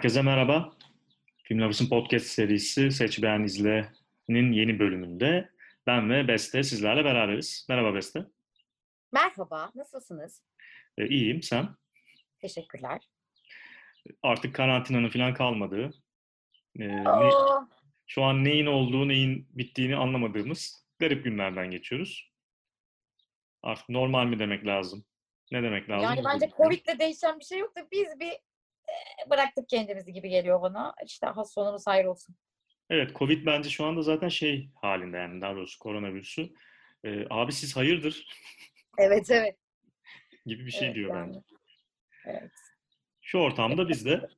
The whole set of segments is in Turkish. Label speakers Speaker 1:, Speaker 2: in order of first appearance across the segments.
Speaker 1: Herkese merhaba. Film Lovers'ın podcast serisi Seç Beğen İzle'nin yeni bölümünde ben ve Beste sizlerle beraberiz. Merhaba Beste.
Speaker 2: Merhaba, nasılsınız?
Speaker 1: Ee, iyiyim, sen?
Speaker 2: Teşekkürler.
Speaker 1: Artık karantinanın falan kalmadığı, e, ne-
Speaker 2: Aa,
Speaker 1: şu an neyin olduğu, neyin bittiğini anlamadığımız garip günlerden geçiyoruz. Artık normal mi demek lazım? Ne demek lazım?
Speaker 2: yani bence. Covid'le değişen bir şey yok da biz bir bıraktık kendimizi gibi geliyor bana. İşte ha sonumuz hayır olsun.
Speaker 1: Evet, Covid bence şu anda zaten şey halinde yani daha doğrusu koronavirüsü. Ee, abi siz hayırdır
Speaker 2: Evet, evet.
Speaker 1: gibi bir şey
Speaker 2: evet,
Speaker 1: diyor
Speaker 2: yani.
Speaker 1: bence.
Speaker 2: Evet.
Speaker 1: Şu ortamda biz de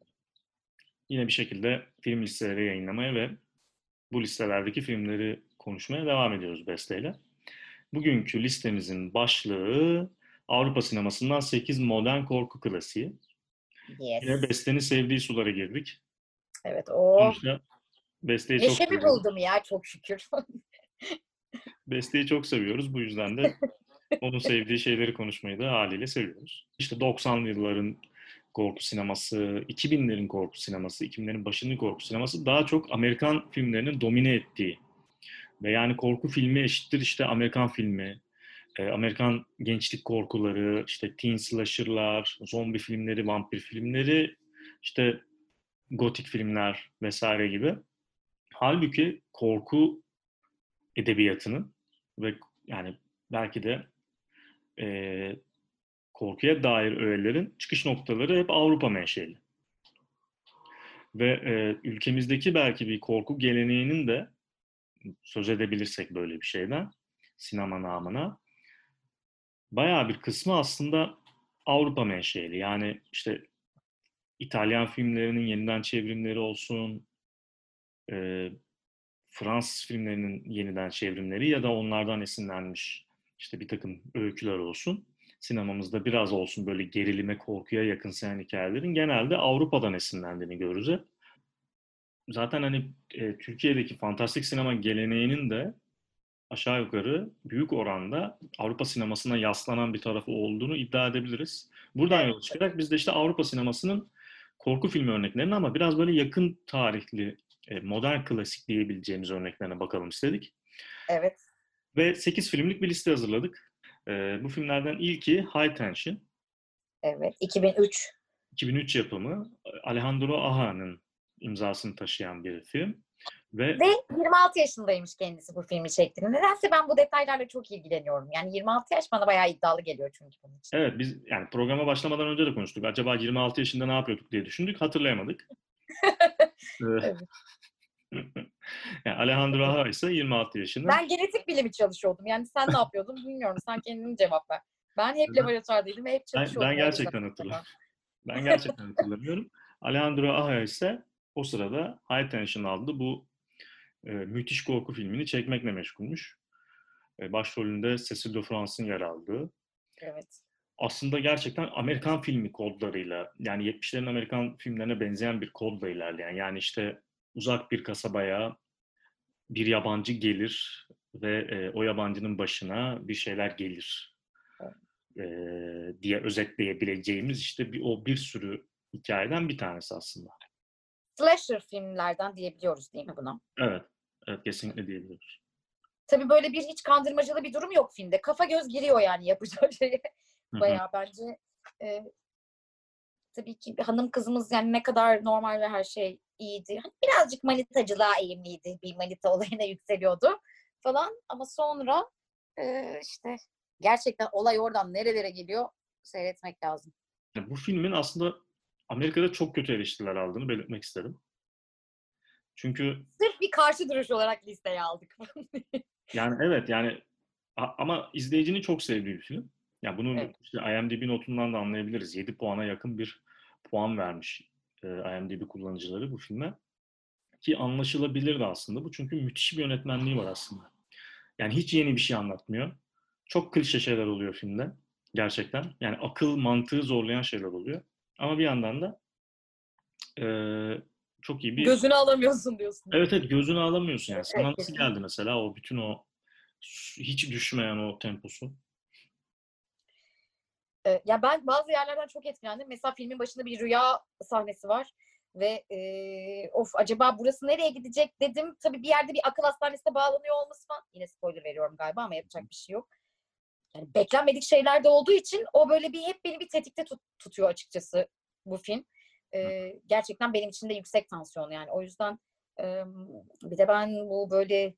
Speaker 1: yine bir şekilde film listeleri yayınlamaya ve bu listelerdeki filmleri konuşmaya devam ediyoruz Beste'yle. Bugünkü listemizin başlığı Avrupa sinemasından 8 modern korku klasiği.
Speaker 2: Yes.
Speaker 1: Yine Beste'nin sevdiği sulara girdik.
Speaker 2: Evet, o.
Speaker 1: Sonuçta Beste'yi çok
Speaker 2: Neşemi
Speaker 1: seviyoruz.
Speaker 2: buldum ya çok şükür.
Speaker 1: Beste'yi çok seviyoruz. Bu yüzden de onun sevdiği şeyleri konuşmayı da haliyle seviyoruz. İşte 90'lı yılların korku sineması, 2000'lerin korku sineması, 2000'lerin başının korku sineması daha çok Amerikan filmlerinin domine ettiği ve yani korku filmi eşittir işte Amerikan filmi, e, Amerikan gençlik korkuları, işte teen slasher'lar, zombi filmleri, vampir filmleri, işte gotik filmler vesaire gibi. Halbuki korku edebiyatının ve yani belki de e, korkuya dair öğelerin çıkış noktaları hep Avrupa menşeli. Ve e, ülkemizdeki belki bir korku geleneğinin de söz edebilirsek böyle bir şeyden sinema namına bayağı bir kısmı aslında Avrupa menşeli. Yani işte İtalyan filmlerinin yeniden çevrimleri olsun, e, Fransız filmlerinin yeniden çevrimleri ya da onlardan esinlenmiş işte bir takım öyküler olsun. Sinemamızda biraz olsun böyle gerilime, korkuya yakınsayan hikayelerin genelde Avrupa'dan esinlendiğini görürüz. Zaten hani e, Türkiye'deki fantastik sinema geleneğinin de aşağı yukarı büyük oranda Avrupa sinemasına yaslanan bir tarafı olduğunu iddia edebiliriz. Buradan yola çıkarak biz de işte Avrupa sinemasının korku filmi örneklerine ama biraz böyle yakın tarihli, e, modern klasik diyebileceğimiz örneklerine bakalım istedik.
Speaker 2: Evet.
Speaker 1: Ve 8 filmlik bir liste hazırladık. E, bu filmlerden ilki High Tension.
Speaker 2: Evet. 2003.
Speaker 1: 2003 yapımı Alejandro Aha'nın imzasını taşıyan bir film. Ve
Speaker 2: Ve 26 yaşındaymış kendisi bu filmi çektiğinde. Nedense ben bu detaylarla çok ilgileniyorum. Yani 26 yaş bana bayağı iddialı geliyor çünkü bunun için.
Speaker 1: evet biz yani programa başlamadan önce de konuştuk. Acaba 26 yaşında ne yapıyorduk diye düşündük. Hatırlayamadık. Ee,
Speaker 2: Evet.
Speaker 1: yani Alejandro Aja ise 26 yaşında.
Speaker 2: Ben genetik bilimi çalışıyordum. Yani sen ne yapıyordun bilmiyorum. Sen kendin cevap ver. Ben hep
Speaker 1: Ben-
Speaker 2: laboratuvardaydım ve hep
Speaker 1: Ben,
Speaker 2: çalışıyordum.
Speaker 1: ben
Speaker 2: öyle
Speaker 1: gerçekten hatırlamıyorum. Ben gerçekten hatırlamıyorum. Alejandro Aja ise o sırada High Tension adlı bu e, müthiş korku filmini çekmekle meşgulmüş. E, başrolünde Cecil de France'ın yer aldığı.
Speaker 2: Evet.
Speaker 1: Aslında gerçekten Amerikan filmi kodlarıyla yani 70'lerin Amerikan filmlerine benzeyen bir kodla ilerleyen yani işte uzak bir kasabaya bir yabancı gelir ve e, o yabancının başına bir şeyler gelir e, diye özetleyebileceğimiz işte bir, o bir sürü hikayeden bir tanesi aslında.
Speaker 2: Slasher filmlerden diyebiliyoruz değil mi buna?
Speaker 1: Evet, evet kesinlikle diyebiliriz.
Speaker 2: Tabii böyle bir hiç kandırmacalı bir durum yok filmde. Kafa göz giriyor yani yapacağı şeye. Bayağı bence e, tabii ki hanım kızımız yani ne kadar normal ve her şey iyiydi. Hani birazcık manitacılığa eğimliydi. Bir manita olayına yükseliyordu falan. Ama sonra e, işte gerçekten olay oradan nerelere geliyor seyretmek lazım.
Speaker 1: Bu filmin aslında Amerika'da çok kötü eleştiriler aldığını belirtmek isterim. Çünkü
Speaker 2: Sırf bir karşı duruş olarak listeye aldık.
Speaker 1: Yani evet yani ama izleyicinin çok sevdiği bir film. Ya bunu
Speaker 2: Evet.
Speaker 1: işte IMDb notundan da anlayabiliriz. 7 puana yakın bir puan vermiş e, IMDb kullanıcıları bu filme. Ki anlaşılabilirdi aslında bu çünkü müthiş bir yönetmenliği var aslında. Yani hiç yeni bir şey anlatmıyor. Çok klişe şeyler oluyor filmde gerçekten. Yani akıl mantığı zorlayan şeyler oluyor. Ama bir yandan da e, çok iyi bir
Speaker 2: Gözünü alamıyorsun diyorsun.
Speaker 1: Evet evet gözünü alamıyorsun yani. Sana
Speaker 2: Evet,
Speaker 1: nasıl geldi mesela o bütün o hiç düşmeyen o temposu?
Speaker 2: Ya ben bazı yerlerden çok etkilendim. Mesela filmin başında bir rüya sahnesi var. Ve e, of acaba burası nereye gidecek dedim. Tabii bir yerde bir akıl hastanesine bağlanıyor olması falan. Yine spoiler veriyorum galiba ama yapacak bir şey yok. Yani beklenmedik şeyler de olduğu için o böyle bir hep beni bir tetikte tut, tutuyor açıkçası bu film. E, gerçekten benim için de yüksek tansiyon yani. O yüzden e, bir de ben bu böyle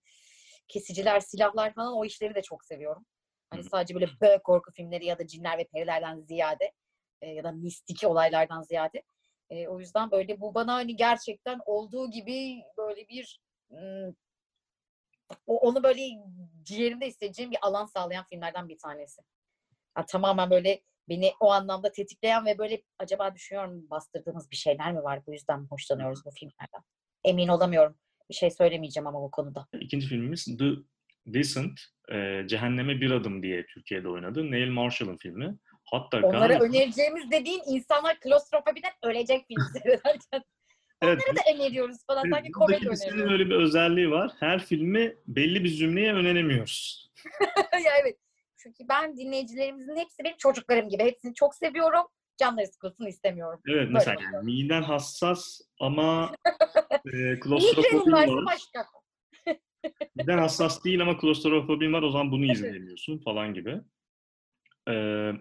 Speaker 2: kesiciler, silahlar falan o işleri de çok seviyorum. Hani sadece böyle böyle korku filmleri ya da cinler ve perilerden ziyade e, ya da mistik olaylardan ziyade. E, o yüzden böyle bu bana hani gerçekten olduğu gibi böyle bir ım, o, onu böyle ciğerimde hissedeceğim bir alan sağlayan filmlerden bir tanesi. Yani tamamen böyle beni o anlamda tetikleyen ve böyle acaba düşünüyorum bastırdığımız bir şeyler mi var? Bu yüzden hoşlanıyoruz bu filmlerden? Emin olamıyorum. Bir şey söylemeyeceğim ama bu konuda.
Speaker 1: İkinci filmimiz The Descent, e, Cehenneme Bir Adım diye Türkiye'de oynadı. Neil Marshall'ın filmi. Hatta
Speaker 2: Onlara
Speaker 1: galiba-
Speaker 2: önereceğimiz dediğin insanlar klostrofobiden ölecek film seyrederken.
Speaker 1: Evet,
Speaker 2: Onları da öneriyoruz falan. Sanki komedi öneriyoruz.
Speaker 1: öyle bir özelliği var. Her filmi belli bir zümreye öneremiyoruz.
Speaker 2: ya evet. Çünkü ben dinleyicilerimizin hepsi benim çocuklarım gibi. Hepsini çok seviyorum. Canları sıkılsın istemiyorum.
Speaker 1: Evet mesela
Speaker 2: Böyle
Speaker 1: yani miden hassas ama e,
Speaker 2: varsa
Speaker 1: var. Miden hassas değil ama klostrofobin var o zaman bunu izleyemiyorsun falan gibi. Ee,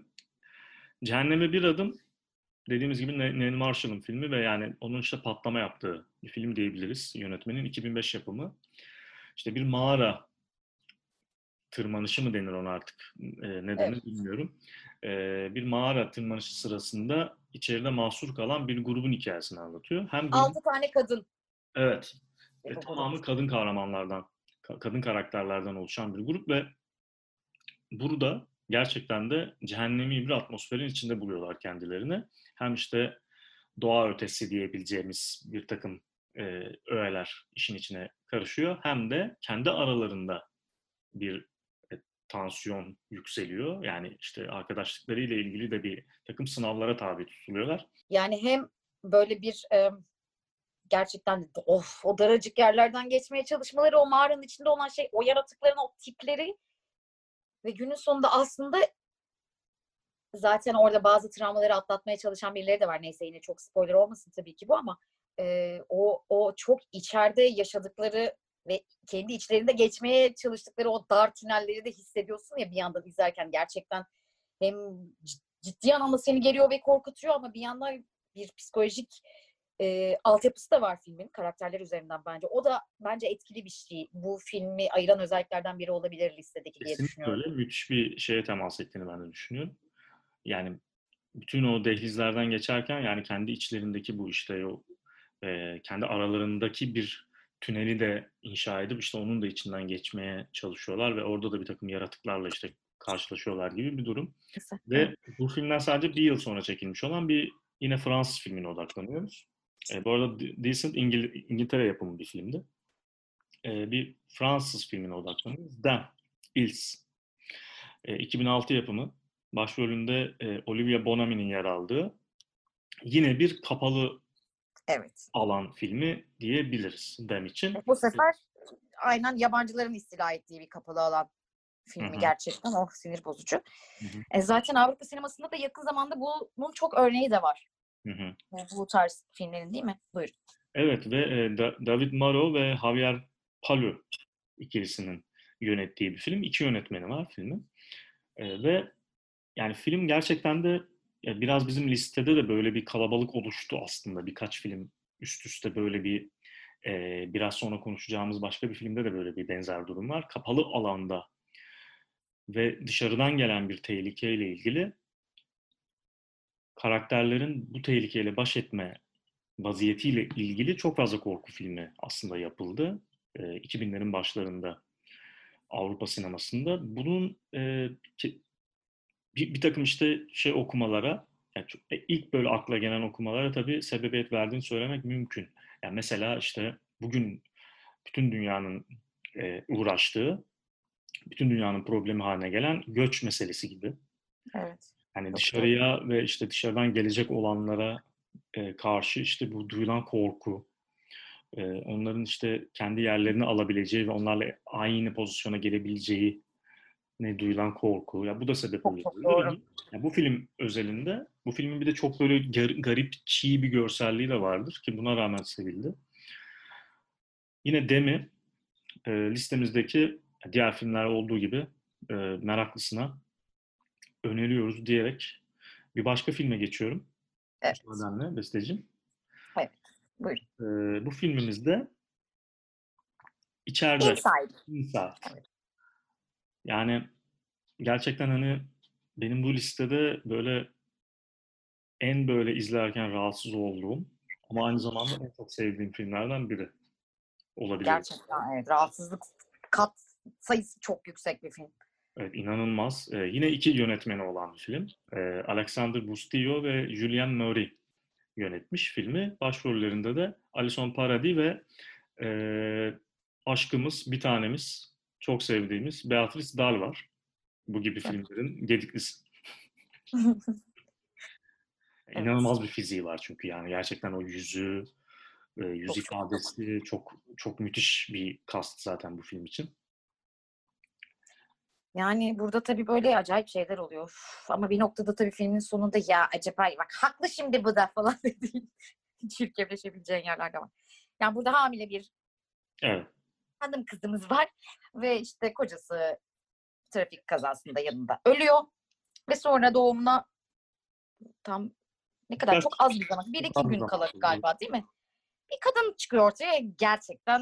Speaker 1: Cehenneme Bir Adım dediğimiz gibi Ne- Neil Marshall'ın filmi ve yani onun işte patlama yaptığı bir film diyebiliriz. Yönetmenin 2005 yapımı. İşte bir mağara tırmanışı mı denir ona artık e, ne denir
Speaker 2: Evet.
Speaker 1: bilmiyorum. E, bir mağara tırmanışı sırasında içeride mahsur kalan bir grubun hikayesini anlatıyor. Hem grup,
Speaker 2: Altı tane kadın.
Speaker 1: evet ve
Speaker 2: Bu
Speaker 1: tamamı kadın kahramanlardan, ka- kadın karakterlerden oluşan bir grup ve burada gerçekten de cehennemi bir atmosferin içinde buluyorlar kendilerini. Hem işte doğa ötesi diyebileceğimiz bir takım e, öğeler işin içine karışıyor. Hem de kendi aralarında bir e, tansiyon yükseliyor. Yani işte arkadaşlıklarıyla ilgili de bir takım sınavlara tabi tutuluyorlar.
Speaker 2: Yani hem böyle bir e, gerçekten of o daracık yerlerden geçmeye çalışmaları o mağaranın içinde olan şey o yaratıkların o tipleri ve günün sonunda aslında zaten orada bazı travmaları atlatmaya çalışan birileri de var. Neyse yine çok spoiler olmasın tabii ki bu ama e, o o çok içeride yaşadıkları ve kendi içlerinde geçmeye çalıştıkları o dar tünelleri de hissediyorsun ya bir yandan izlerken gerçekten hem cid- ciddi anlamda seni geriyor ve korkutuyor ama bir yandan bir psikolojik e, altyapısı da var filmin karakterler üzerinden bence. O da bence etkili bir şey. Bu filmi ayıran özelliklerden biri olabilir listedeki diye
Speaker 1: Kesinlikle
Speaker 2: düşünüyorum.
Speaker 1: öyle. Müthiş bir şeye temas ettiğini ben de düşünüyorum. Yani bütün o dehlizlerden geçerken yani kendi içlerindeki bu işte o e, kendi aralarındaki bir tüneli de inşa edip işte onun da içinden geçmeye çalışıyorlar ve orada da bir takım yaratıklarla işte karşılaşıyorlar gibi bir durum. Ve bu filmden sadece bir yıl sonra çekilmiş olan bir yine Fransız filmine odaklanıyoruz. E, bu arada De- Decent İngil- İngiltere yapımı bir filmdi. E, bir Fransız filmine odaklanıyoruz. Dan Ils. E, 2006 yapımı. Başrolünde e, Olivia Bonami'nin yer aldığı yine bir kapalı
Speaker 2: Evet.
Speaker 1: alan filmi diyebiliriz Dem için.
Speaker 2: Bu sefer aynen yabancıların istila ettiği bir kapalı alan filmi
Speaker 1: Hı hı.
Speaker 2: gerçekten. O sinir bozucu.
Speaker 1: Hı hı.
Speaker 2: E, zaten Avrupa sinemasında da yakın zamanda bu, bunun çok örneği de var.
Speaker 1: Hı hı.
Speaker 2: Bu, tarz filmlerin değil mi? Buyurun.
Speaker 1: Evet ve e, Da- David Maro ve Javier Palu ikilisinin yönettiği bir film. İki yönetmeni var filmin. E, ve yani film gerçekten de ya biraz bizim listede de böyle bir kalabalık oluştu aslında. Birkaç film üst üste böyle bir e, biraz sonra konuşacağımız başka bir filmde de böyle bir benzer durum var. Kapalı alanda ve dışarıdan gelen bir tehlikeyle ilgili karakterlerin bu tehlikeyle baş etme vaziyetiyle ilgili çok fazla korku filmi aslında yapıldı. E, 2000'lerin başlarında Avrupa sinemasında. Bunun bir, bir takım işte şey okumalara, yani çok- e, ilk böyle akla gelen okumalara tabii sebebiyet verdiğini söylemek mümkün. Yani mesela işte bugün bütün dünyanın e, uğraştığı, bütün dünyanın problemi haline gelen göç meselesi gibi.
Speaker 2: Evet.
Speaker 1: Hani dışarıya ve işte dışarıdan gelecek olanlara e, karşı işte bu duyulan korku, e, onların işte kendi yerlerini alabileceği ve onlarla aynı pozisyona gelebileceği ne duyulan korku. Ya bu da sebep oluyor.
Speaker 2: çok doğru.
Speaker 1: Ya bu film özelinde bu filmin bir de çok böyle gar- garip, çiğ bir görselliği de vardır ki buna rağmen sevildi. Yine Demi e, listemizdeki diğer filmler olduğu gibi e, meraklısına öneriyoruz diyerek bir başka filme geçiyorum.
Speaker 2: Evet.
Speaker 1: Müsaadenle bestecim.
Speaker 2: Evet, buyurun.
Speaker 1: E, bu filmimizde içeride
Speaker 2: Inside.
Speaker 1: Inside.
Speaker 2: Evet.
Speaker 1: Yani gerçekten hani benim bu listede böyle en böyle izlerken rahatsız olduğum ama aynı zamanda en çok sevdiğim filmlerden biri olabilir.
Speaker 2: Gerçekten evet. Rahatsızlık kat sayısı çok yüksek bir film.
Speaker 1: Evet, inanılmaz. Ee, yine iki yönetmeni olan bir film. Ee, Alexander Bustillo ve Julien Maury yönetmiş filmi. Başrollerinde de Alison Paradis ve e, aşkımız, bir tanemiz, çok sevdiğimiz Beatrice Dalle var. Bu gibi filmlerin gediklisi. İnanılmaz bir fiziği var çünkü yani gerçekten o yüzü, e, yüz
Speaker 2: çok,
Speaker 1: ifadesi çok çok müthiş bir kast zaten bu film için.
Speaker 2: Yani burada tabii böyle acayip şeyler oluyor. Üf, ama bir noktada tabii filmin sonunda ya acaba bak haklı şimdi bu da falan dediğin çirkefleşebileceğin yerler de var. Yani burada hamile bir
Speaker 1: Evet.
Speaker 2: hanım kızımız var ve işte kocası trafik kazasında yanında ölüyor ve sonra doğumuna tam ne kadar çok az bir zaman. Bir iki gün kala galiba değil mi? Bir kadın çıkıyor ortaya gerçekten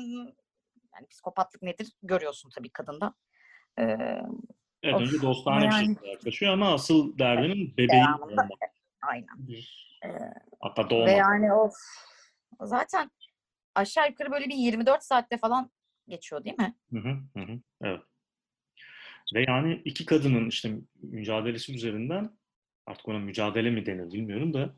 Speaker 2: yani psikopatlık nedir görüyorsun tabii kadında. Ee,
Speaker 1: Evet
Speaker 2: Of,
Speaker 1: önce dostane
Speaker 2: ama
Speaker 1: bir
Speaker 2: yani-
Speaker 1: şekilde yaklaşıyor ama asıl derdinin bebeğin
Speaker 2: devamında
Speaker 1: olmak.
Speaker 2: aynen. Ee,
Speaker 1: Hatta
Speaker 2: Ve
Speaker 1: doğmak.
Speaker 2: yani of zaten aşağı yukarı böyle bir 24 saatte falan geçiyor değil mi?
Speaker 1: Hı, hı hı, evet. Ve yani iki kadının işte mücadelesi üzerinden artık ona mücadele mi denir bilmiyorum da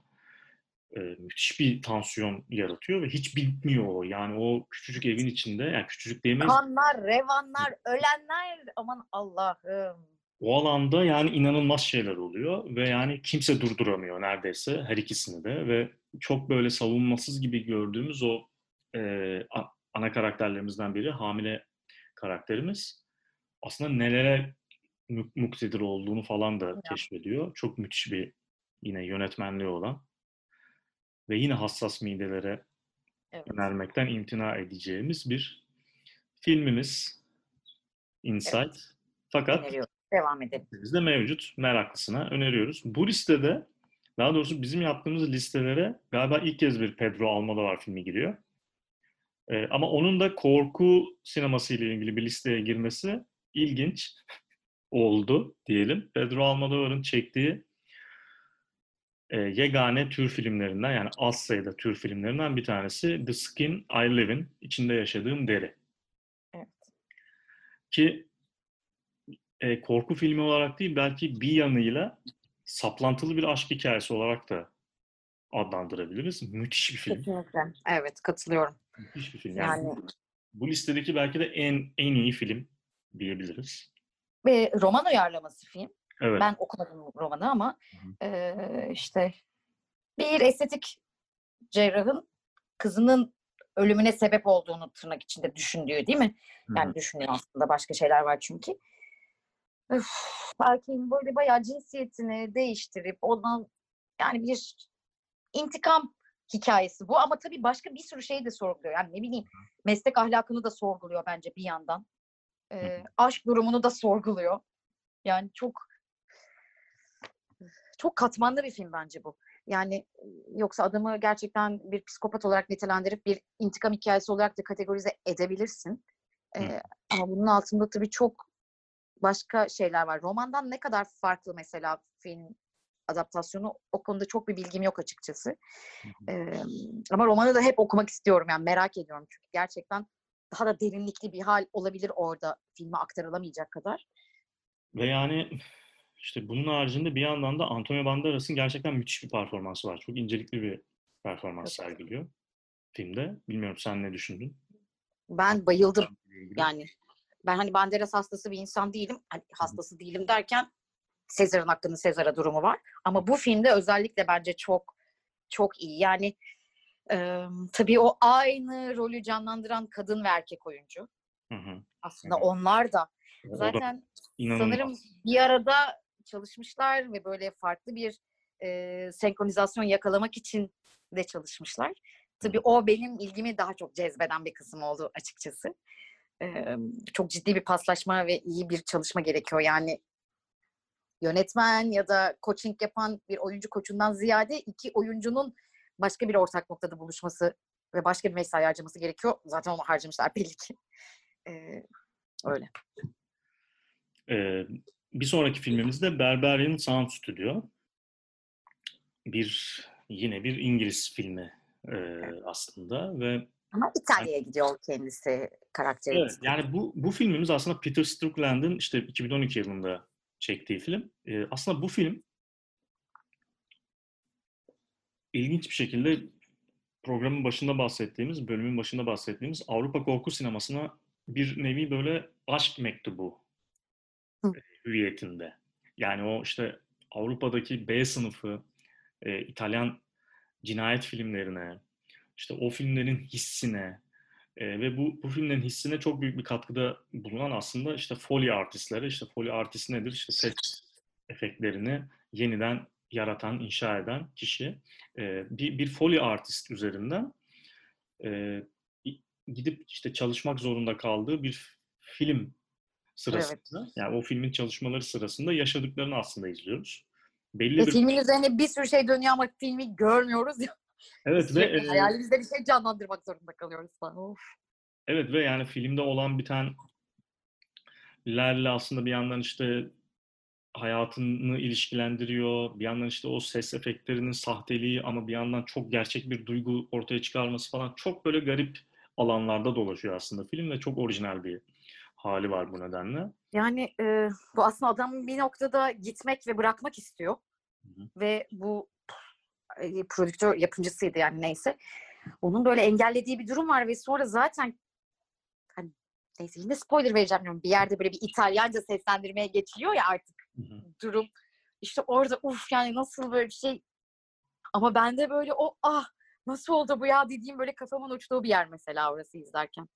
Speaker 1: e, müthiş bir tansiyon yaratıyor ve hiç bitmiyor o. Yani o küçücük evin içinde, yani küçücük diyemeyiz,
Speaker 2: Kanlar, revanlar, ölenler aman Allah'ım.
Speaker 1: o alanda yani inanılmaz şeyler oluyor ve yani kimse durduramıyor neredeyse her ikisini de ve çok böyle savunmasız gibi gördüğümüz o e, ana karakterlerimizden biri hamile karakterimiz aslında nelere muktedir olduğunu falan da keşfediyor. Çok müthiş bir yine yönetmenliği olan ve yine hassas midelere
Speaker 2: Evet.
Speaker 1: önermekten imtina edeceğimiz bir filmimiz Inside.
Speaker 2: Evet.
Speaker 1: Fakat
Speaker 2: Öneriyorum. Devam edelim.
Speaker 1: listemizde mevcut. Meraklısına öneriyoruz. Bu listede daha doğrusu bizim yaptığımız listelere galiba ilk kez bir Pedro Almodovar filmi giriyor. Ee, ama onun da korku sineması ile ilgili bir listeye girmesi ilginç oldu diyelim. Pedro Almodovar'ın çektiği e, yegane tür filmlerinden yani az sayıda tür filmlerinden bir tanesi The Skin I Live In, içinde yaşadığım deri.
Speaker 2: Evet.
Speaker 1: Ki e, korku filmi olarak değil belki bir yanıyla saplantılı bir aşk hikayesi olarak da adlandırabiliriz. Müthiş bir film.
Speaker 2: Kesinlikle. Evet katılıyorum.
Speaker 1: Müthiş bir film. Yani,
Speaker 2: Yani
Speaker 1: bu listedeki belki de en en iyi film diyebiliriz.
Speaker 2: ve roman uyarlaması film.
Speaker 1: Evet.
Speaker 2: Ben okumadım romanı ama
Speaker 1: Hı
Speaker 2: eee, işte bir estetik cerrahın kızının ölümüne sebep olduğunu tırnak içinde düşündüğü değil mi? Yani
Speaker 1: hı.
Speaker 2: düşünüyor aslında başka şeyler var çünkü. Öf, erkeğin böyle bayağı cinsiyetini değiştirip ondan yani bir intikam hikayesi bu ama tabii başka bir sürü şeyi de sorguluyor. Yani ne bileyim meslek ahlakını da sorguluyor bence bir yandan. Ee, aşk durumunu da sorguluyor. Yani çok çok katmanlı bir film bence bu. Yani yoksa adamı gerçekten bir psikopat olarak nitelendirip bir intikam hikayesi olarak da kategorize edebilirsin. Ee, ama bunun altında tabii çok başka şeyler var. Romandan ne kadar farklı mesela film adaptasyonu o konuda çok bir bilgim yok açıkçası. Ee, ama romanı da hep okumak istiyorum yani merak ediyorum çünkü gerçekten daha da derinlikli bir hal olabilir orada filme aktarılamayacak kadar.
Speaker 1: Ve yani işte bunun haricinde bir yandan da Antonio Banderas'ın gerçekten müthiş bir performansı var. Çok incelikli bir performans
Speaker 2: Evet.
Speaker 1: sergiliyor filmde. Bilmiyorum sen ne düşündün?
Speaker 2: Ben bayıldım. Yani ben hani Banderas hastası bir insan değilim. Hani hastası değilim derken Sezar'ın hakkının Sezar'a durumu var. Ama bu filmde özellikle bence çok çok iyi. Yani e, tabii o aynı rolü canlandıran kadın ve erkek oyuncu.
Speaker 1: Hı hı.
Speaker 2: Aslında
Speaker 1: Evet.
Speaker 2: onlar da Zaten sanırım bir arada çalışmışlar ve böyle farklı bir e, senkronizasyon yakalamak için de çalışmışlar. Tabii o benim ilgimi daha çok cezbeden bir kısım oldu açıkçası. E, çok ciddi bir paslaşma ve iyi bir çalışma gerekiyor. Yani yönetmen ya da coaching yapan bir oyuncu koçundan ziyade iki oyuncunun başka bir ortak noktada buluşması ve başka bir mesai harcaması gerekiyor. Zaten onu harcamışlar belli ki. E, öyle.
Speaker 1: Ee, bir sonraki filmimiz de Berberian Sound Studio. Bir yine bir İngiliz filmi e, aslında ve
Speaker 2: Ama İtalya'ya gidiyor kendisi karakteri.
Speaker 1: evet, yani bu bu filmimiz aslında Peter Strickland'ın işte 2012 yılında çektiği film. Ee, aslında bu film ilginç bir şekilde programın başında bahsettiğimiz, bölümün başında bahsettiğimiz Avrupa korku sinemasına bir nevi böyle aşk mektubu Hüviyetinde. Yani o işte Avrupa'daki B sınıfı e, İtalyan cinayet filmlerine, işte o filmlerin hissine e, ve bu bu filmlerin hissine çok büyük bir katkıda bulunan aslında işte Foley artistleri. İşte Foley artist nedir? İşte ses efektlerini yeniden yaratan, inşa eden kişi. E, bir, bir Foley artist üzerinden e, gidip işte çalışmak zorunda kaldığı bir film sırasında, yani o filmin çalışmaları sırasında yaşadıklarını aslında izliyoruz. Belli
Speaker 2: Ve
Speaker 1: bir
Speaker 2: filmin üzerine bir sürü şey dönüyor ama filmi görmüyoruz. ya.
Speaker 1: evet ve e,
Speaker 2: hayalimizde bir şey canlandırmak zorunda kalıyoruz falan. Of.
Speaker 1: evet ve yani filmde olan bitenlerle aslında bir yandan işte hayatını ilişkilendiriyor. Bir yandan işte o ses efektlerinin sahteliği ama bir yandan çok gerçek bir duygu ortaya çıkarması falan çok böyle garip alanlarda dolaşıyor aslında film ve çok orijinal bir hali var bu nedenle.
Speaker 2: Yani e, bu aslında adam bir noktada gitmek ve bırakmak istiyor.
Speaker 1: Hı hı.
Speaker 2: Ve bu e, prodüktör yapımcısıydı yani neyse. Onun böyle engellediği bir durum var ve sonra zaten hani neyse yine spoiler vereceğim diyorum. Bir yerde böyle bir İtalyanca seslendirmeye geçiliyor ya artık
Speaker 1: Hı hı.
Speaker 2: durum. İşte orada uf yani nasıl böyle bir şey ama bende böyle o ah nasıl oldu bu ya dediğim böyle kafamın uçtuğu bir yer mesela orası izlerken.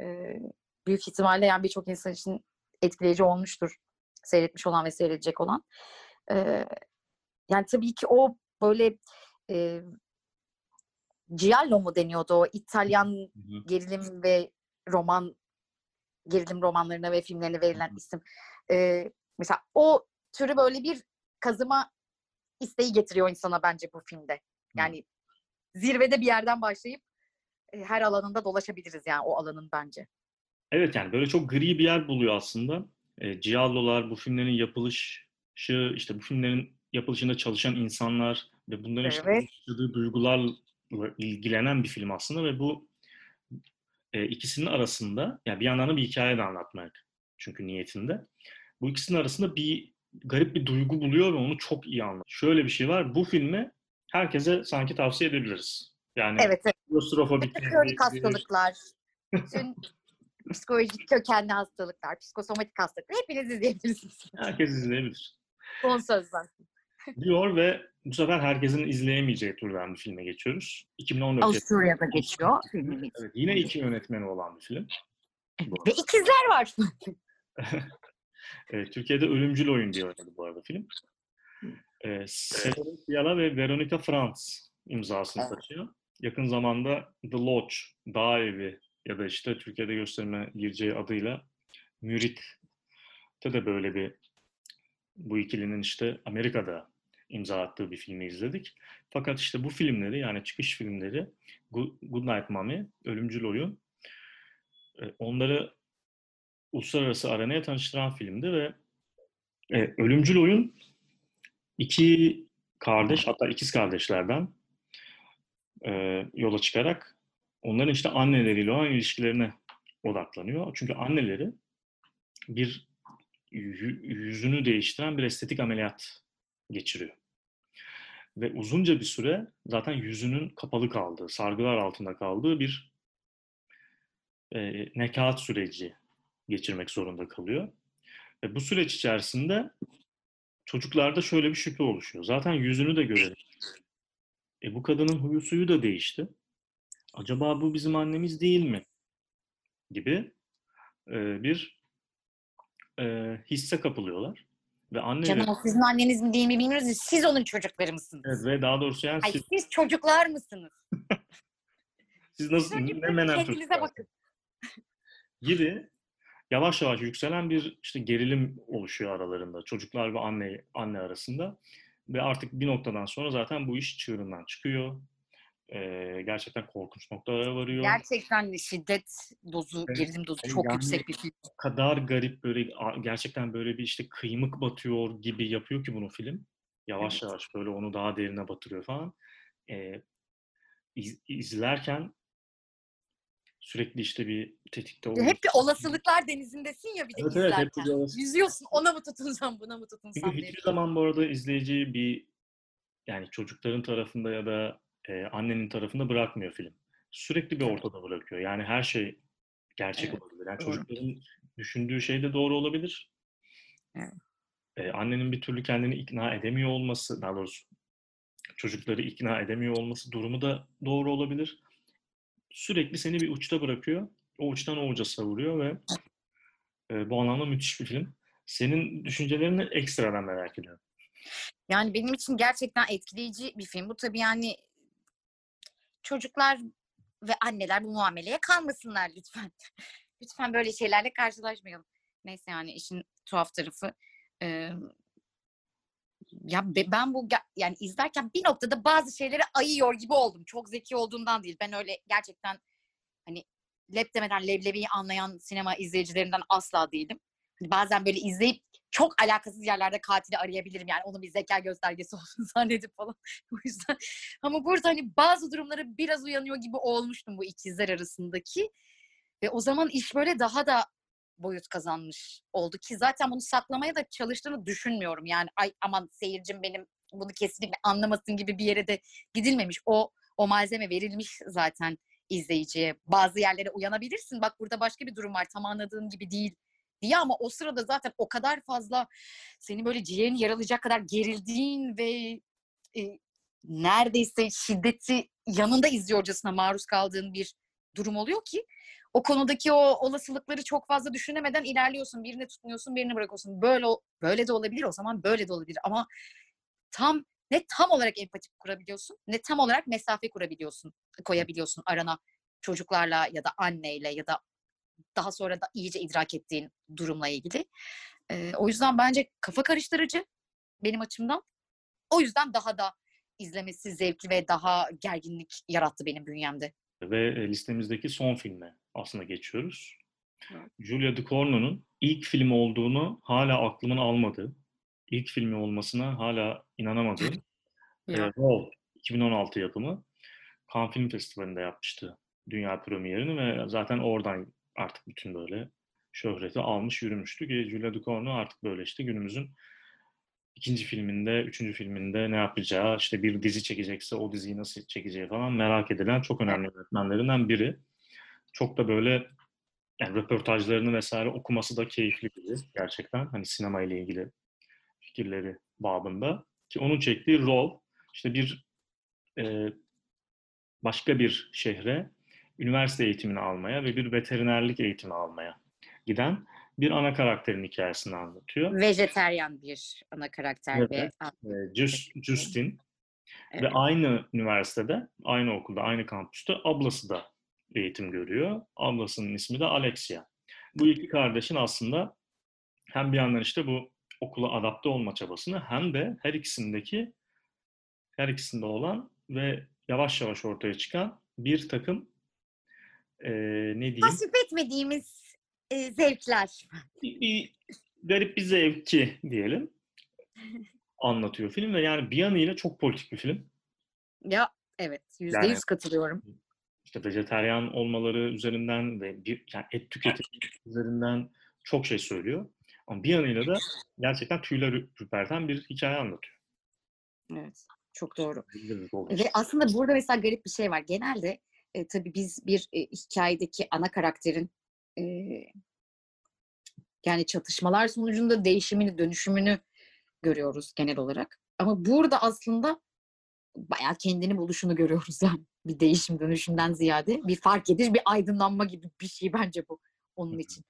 Speaker 2: Ee, büyük ihtimalle yani birçok insan için etkileyici olmuştur. Seyretmiş olan ve seyredecek olan. Ee, yani tabii ki o böyle e, Giallo mu deniyordu o İtalyan
Speaker 1: Hı hı.
Speaker 2: gerilim ve roman gerilim romanlarına ve filmlerine verilen
Speaker 1: Hı
Speaker 2: isim. Ee, mesela o türü böyle bir kazıma isteği getiriyor insana bence bu filmde. Yani zirvede bir yerden başlayıp her alanında dolaşabiliriz yani o alanın bence.
Speaker 1: Evet yani böyle çok gri bir yer buluyor aslında. E, Giallo'lar, bu filmlerin yapılışı, işte bu filmlerin yapılışında çalışan insanlar ve bunların
Speaker 2: Evet.
Speaker 1: yaşadığı duygularla ilgilenen bir film aslında ve bu e, ikisinin arasında yani bir yandan da bir hikaye de anlatmak çünkü niyetinde. Bu ikisinin arasında bir garip bir duygu buluyor ve onu çok iyi anlatıyor. Şöyle bir şey var. Bu filmi herkese sanki tavsiye edebiliriz. Yani
Speaker 2: Evet, evet.
Speaker 1: klostrofobik
Speaker 2: hastalıklar, bütün psikolojik kökenli hastalıklar, psikosomatik hastalıklar hepiniz izleyebilirsiniz.
Speaker 1: herkes izleyebilir.
Speaker 2: Son sözler.
Speaker 1: diyor ve bu sefer herkesin izleyemeyeceği türden bir filme geçiyoruz. 2014
Speaker 2: Avusturya'da geçiyor filmimiz.
Speaker 1: Evet, yine iki yönetmeni olan bir film.
Speaker 2: Ve ikizler var.
Speaker 1: Evet, Türkiye'de Ölümcül Oyun diye oynadı bu arada film. Ee, Severin ve Veronica Franz imzasını
Speaker 2: Evet.
Speaker 1: taşıyor. Yakın zamanda The Lodge, Dağ Evi ya da işte Türkiye'de gösterime gireceği adıyla Mürit'te de böyle bir bu ikilinin işte Amerika'da imza attığı bir filmi izledik. Fakat işte bu filmleri yani çıkış filmleri Good, Good Night Mommy, Ölümcül Oyun e, onları uluslararası arenaya tanıştıran filmdi ve e, Ölümcül Oyun iki kardeş hatta ikiz kardeşlerden e, yola çıkarak onların işte anneleriyle olan ilişkilerine odaklanıyor. Çünkü anneleri bir yü- yüzünü değiştiren bir estetik ameliyat geçiriyor. Ve uzunca bir süre zaten yüzünün kapalı kaldığı, sargılar altında kaldığı bir e, nekaat süreci geçirmek zorunda kalıyor. Ve bu süreç içerisinde çocuklarda şöyle bir şüphe oluşuyor. Zaten yüzünü de görelim. E bu kadının huyu suyu da değişti. Acaba bu bizim annemiz değil mi? Gibi e, bir e, hisse kapılıyorlar. Ve anne
Speaker 2: Canım o sizin anneniz mi değil mi bilmiyoruz. ya, Siz onun çocukları mısınız?
Speaker 1: evet, ve daha doğrusu yani
Speaker 2: Ay
Speaker 1: siz,
Speaker 2: siz çocuklar mısınız?
Speaker 1: siz nasıl ne menem çocuklar
Speaker 2: bakın.
Speaker 1: gibi yavaş yavaş yükselen bir işte gerilim oluşuyor aralarında çocuklar ve anne anne arasında ve artık bir noktadan sonra zaten bu iş çığırından çıkıyor. Ee, gerçekten korkunç noktalara varıyor.
Speaker 2: Gerçekten şiddet dozu,
Speaker 1: Evet.
Speaker 2: gerilim dozu
Speaker 1: Yani
Speaker 2: çok
Speaker 1: yani-
Speaker 2: yüksek bir film.
Speaker 1: O kadar garip böyle gerçekten böyle bir işte kıymık batıyor gibi yapıyor ki bunu film. Yavaş
Speaker 2: Evet.
Speaker 1: yavaş böyle onu daha derine batırıyor falan. Ee, iz- izlerken sürekli işte bir tetikte
Speaker 2: Hep
Speaker 1: oluyorsun.
Speaker 2: bir olasılıklar denizindesin ya bir de
Speaker 1: Evet, evet, hep
Speaker 2: izlerken.
Speaker 1: bir olasılık.
Speaker 2: Yüzüyorsun ona mı tutunsam buna mı
Speaker 1: Çünkü
Speaker 2: tutunsam diye.
Speaker 1: hiçbir zaman bu arada izleyiciyi bir yani çocukların tarafında ya da e, annenin tarafında bırakmıyor film. Sürekli bir ortada bırakıyor. Yani her şey gerçek
Speaker 2: Evet,
Speaker 1: olabilir. Yani çocukların düşündüğü şey de doğru olabilir.
Speaker 2: Evet.
Speaker 1: E, annenin bir türlü kendini ikna edemiyor olması, daha doğrusu çocukları ikna edemiyor olması durumu da doğru olabilir. Sürekli seni bir uçta bırakıyor. O uçtan o uca savuruyor ve e, bu anlamda müthiş bir film. Senin düşüncelerini ekstradan merak ediyorum.
Speaker 2: Yani benim için gerçekten etkileyici bir film. Bu tabii yani çocuklar ve anneler bu muameleye kalmasınlar lütfen. lütfen böyle şeylerle karşılaşmayalım. Neyse yani işin tuhaf tarafı. Ee, ya be- ben bu yani izlerken bir noktada bazı şeyleri ayıyor gibi oldum. Çok zeki olduğumdan değil. Ben öyle gerçekten hani lep demeden leblebiyi anlayan sinema izleyicilerinden asla değilim. Hani bazen böyle izleyip çok alakasız yerlerde katili arayabilirim. Yani onun bir zeka göstergesi olduğunu zannedip falan. o yüzden ama burada hani bazı durumlara biraz uyanıyor gibi olmuştum bu ikizler arasındaki. Ve o zaman iş böyle daha da boyut kazanmış oldu ki zaten bunu saklamaya da çalıştığını düşünmüyorum. Yani ay aman seyircim benim bunu kesinlikle anlamasın gibi bir yere de gidilmemiş. O o malzeme verilmiş zaten izleyiciye. Bazı yerlere uyanabilirsin. Bak burada başka bir durum var. Tam anladığın gibi değil diye ama o sırada zaten o kadar fazla seni böyle ciğerini yaralayacak kadar gerildiğin ve e, neredeyse şiddeti yanında izliyorcasına maruz kaldığın bir durum oluyor ki o konudaki o olasılıkları çok fazla düşünemeden ilerliyorsun. Birini tutmuyorsun, birini bırakıyorsun. Böyle böyle de olabilir o zaman böyle de olabilir ama tam ne tam olarak empati kurabiliyorsun ne tam olarak mesafe kurabiliyorsun, koyabiliyorsun arana çocuklarla ya da anneyle ya da daha sonra da iyice idrak ettiğin durumla ilgili. Ee, o yüzden bence kafa karıştırıcı benim açımdan. O yüzden daha da izlemesi zevkli ve daha gerginlik yarattı benim bünyemde.
Speaker 1: Ve e, listemizdeki son filme aslında geçiyoruz.
Speaker 2: Evet.
Speaker 1: Giulia Ducorno'nun ilk film olduğunu hala aklımın almadığı, ilk filmi olmasına hala inanamadığım e,
Speaker 2: Ya.
Speaker 1: Roll 2016 yapımı Cannes Film Festivali'nde yapmıştı dünya premierini ve zaten oradan artık bütün böyle şöhreti almış yürümüştü ki Giulia Ducorno artık böyle işte günümüzün ikinci filminde, üçüncü filminde ne yapacağı, işte bir dizi çekecekse o diziyi nasıl çekeceği falan merak edilen çok önemli yönetmenlerinden biri. Çok da böyle yani röportajlarını vesaire okuması da keyifli biri gerçekten. Hani sinema ile ilgili fikirleri babında. Ki onun çektiği rol işte bir e, başka bir şehre üniversite eğitimini almaya ve bir veterinerlik eğitimi almaya giden bir ana karakterin hikayesini anlatıyor.
Speaker 2: Vejeteryan bir ana karakter
Speaker 1: Evet.
Speaker 2: ve
Speaker 1: E, Jus- Justin ve
Speaker 2: Evet.
Speaker 1: aynı üniversitede, aynı okulda, aynı kampüste ablası da eğitim görüyor. Ablasının ismi de Alexia. Bu iki kardeşin aslında hem bir yandan işte bu okula adapte olma çabasını hem de her ikisindeki her ikisinde olan ve yavaş yavaş ortaya çıkan bir takım eee, ne diyeyim
Speaker 2: tasvip etmediğimiz e, zevkler.
Speaker 1: bir, bir garip bir zevki diyelim anlatıyor film ve yani bir yanıyla çok politik bir film.
Speaker 2: Ya evet yüzde
Speaker 1: Yani-
Speaker 2: yüz katılıyorum.
Speaker 1: işte vejeteryan olmaları üzerinden ve bir yani et tüketimi üzerinden çok şey söylüyor. Ama bir yanıyla da gerçekten tüyler ürperten bir hikaye anlatıyor.
Speaker 2: Evet çok doğru. Ve aslında burada mesela garip bir şey var. Genelde e, tabii biz bir e, hikayedeki ana karakterin e, yani çatışmalar sonucunda değişimini, dönüşümünü görüyoruz genel olarak. Ama burada aslında bayağı kendini buluşunu görüyoruz yani. Bir değişim dönüşümden ziyade bir fark ediş, bir aydınlanma gibi bir şey bence bu onun için.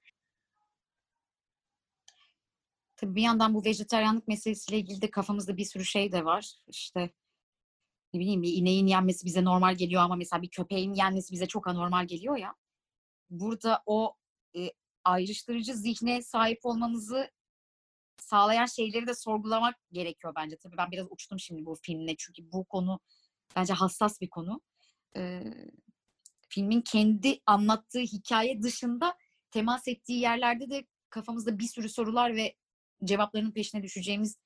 Speaker 2: Tabii bir yandan bu vejetaryenlik meselesiyle ilgili de kafamızda bir sürü şey de var. İşte ne bileyim bir ineğin yenmesi bize normal geliyor ama mesela bir köpeğin yenmesi bize çok anormal geliyor ya. Burada o e, ayrıştırıcı zihne sahip olmamızı sağlayan şeyleri de sorgulamak gerekiyor bence. Tabii ben biraz uçtum şimdi bu filmle çünkü bu konu bence hassas bir konu. Ee, filmin kendi anlattığı hikaye dışında temas ettiği yerlerde de kafamızda bir sürü sorular ve cevaplarının peşine düşeceğimiz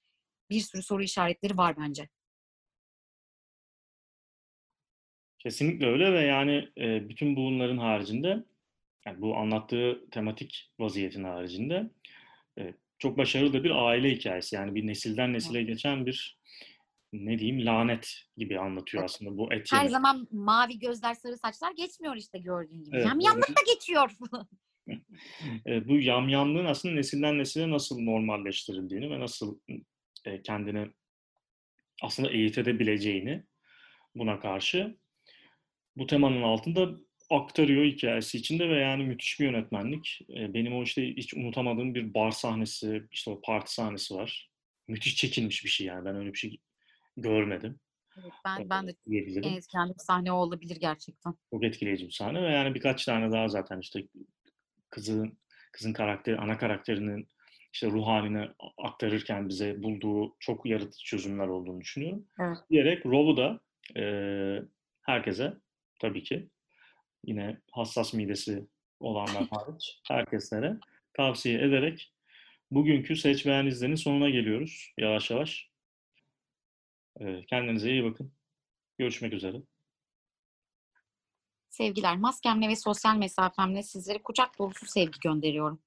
Speaker 2: bir sürü soru işaretleri var bence.
Speaker 1: Kesinlikle öyle ve yani e, bütün bunların haricinde yani bu anlattığı tematik vaziyetin haricinde e, çok başarılı da bir aile hikayesi. Yani bir nesilden nesile geçen bir ne diyeyim lanet gibi anlatıyor aslında bu et
Speaker 2: Her
Speaker 1: yeme.
Speaker 2: zaman mavi gözler, sarı saçlar geçmiyor işte gördüğün gibi.
Speaker 1: Evet,
Speaker 2: Yamyamlık da geçiyor.
Speaker 1: E, bu yamyamlığın aslında nesilden nesile nasıl normalleştirildiğini ve nasıl e, kendini aslında eğitebileceğini buna karşı bu temanın altında aktarıyor hikayesi içinde ve yani müthiş bir yönetmenlik. E, benim o işte hiç unutamadığım bir bar sahnesi, işte o parti sahnesi var. Müthiş çekilmiş bir şey yani ben öyle bir şey görmedim.
Speaker 2: Evet, ben, ben de
Speaker 1: diyebilirim.
Speaker 2: en etkilendiğim sahne o olabilir gerçekten.
Speaker 1: Çok etkileyici bir sahne ve yani birkaç tane daha zaten işte kızın kızın karakteri, ana karakterinin işte ruh halini aktarırken bize bulduğu çok yaratıcı çözümler olduğunu düşünüyorum.
Speaker 2: Evet.
Speaker 1: Diyerek Rov'u da e, herkese tabii ki yine hassas midesi olanlar hariç herkeslere tavsiye ederek bugünkü seç beğen izlenin sonuna geliyoruz yavaş yavaş. E, kendinize iyi bakın. Görüşmek üzere.
Speaker 2: Sevgiler, maskemle ve sosyal mesafemle sizlere kucak dolusu sevgi gönderiyorum.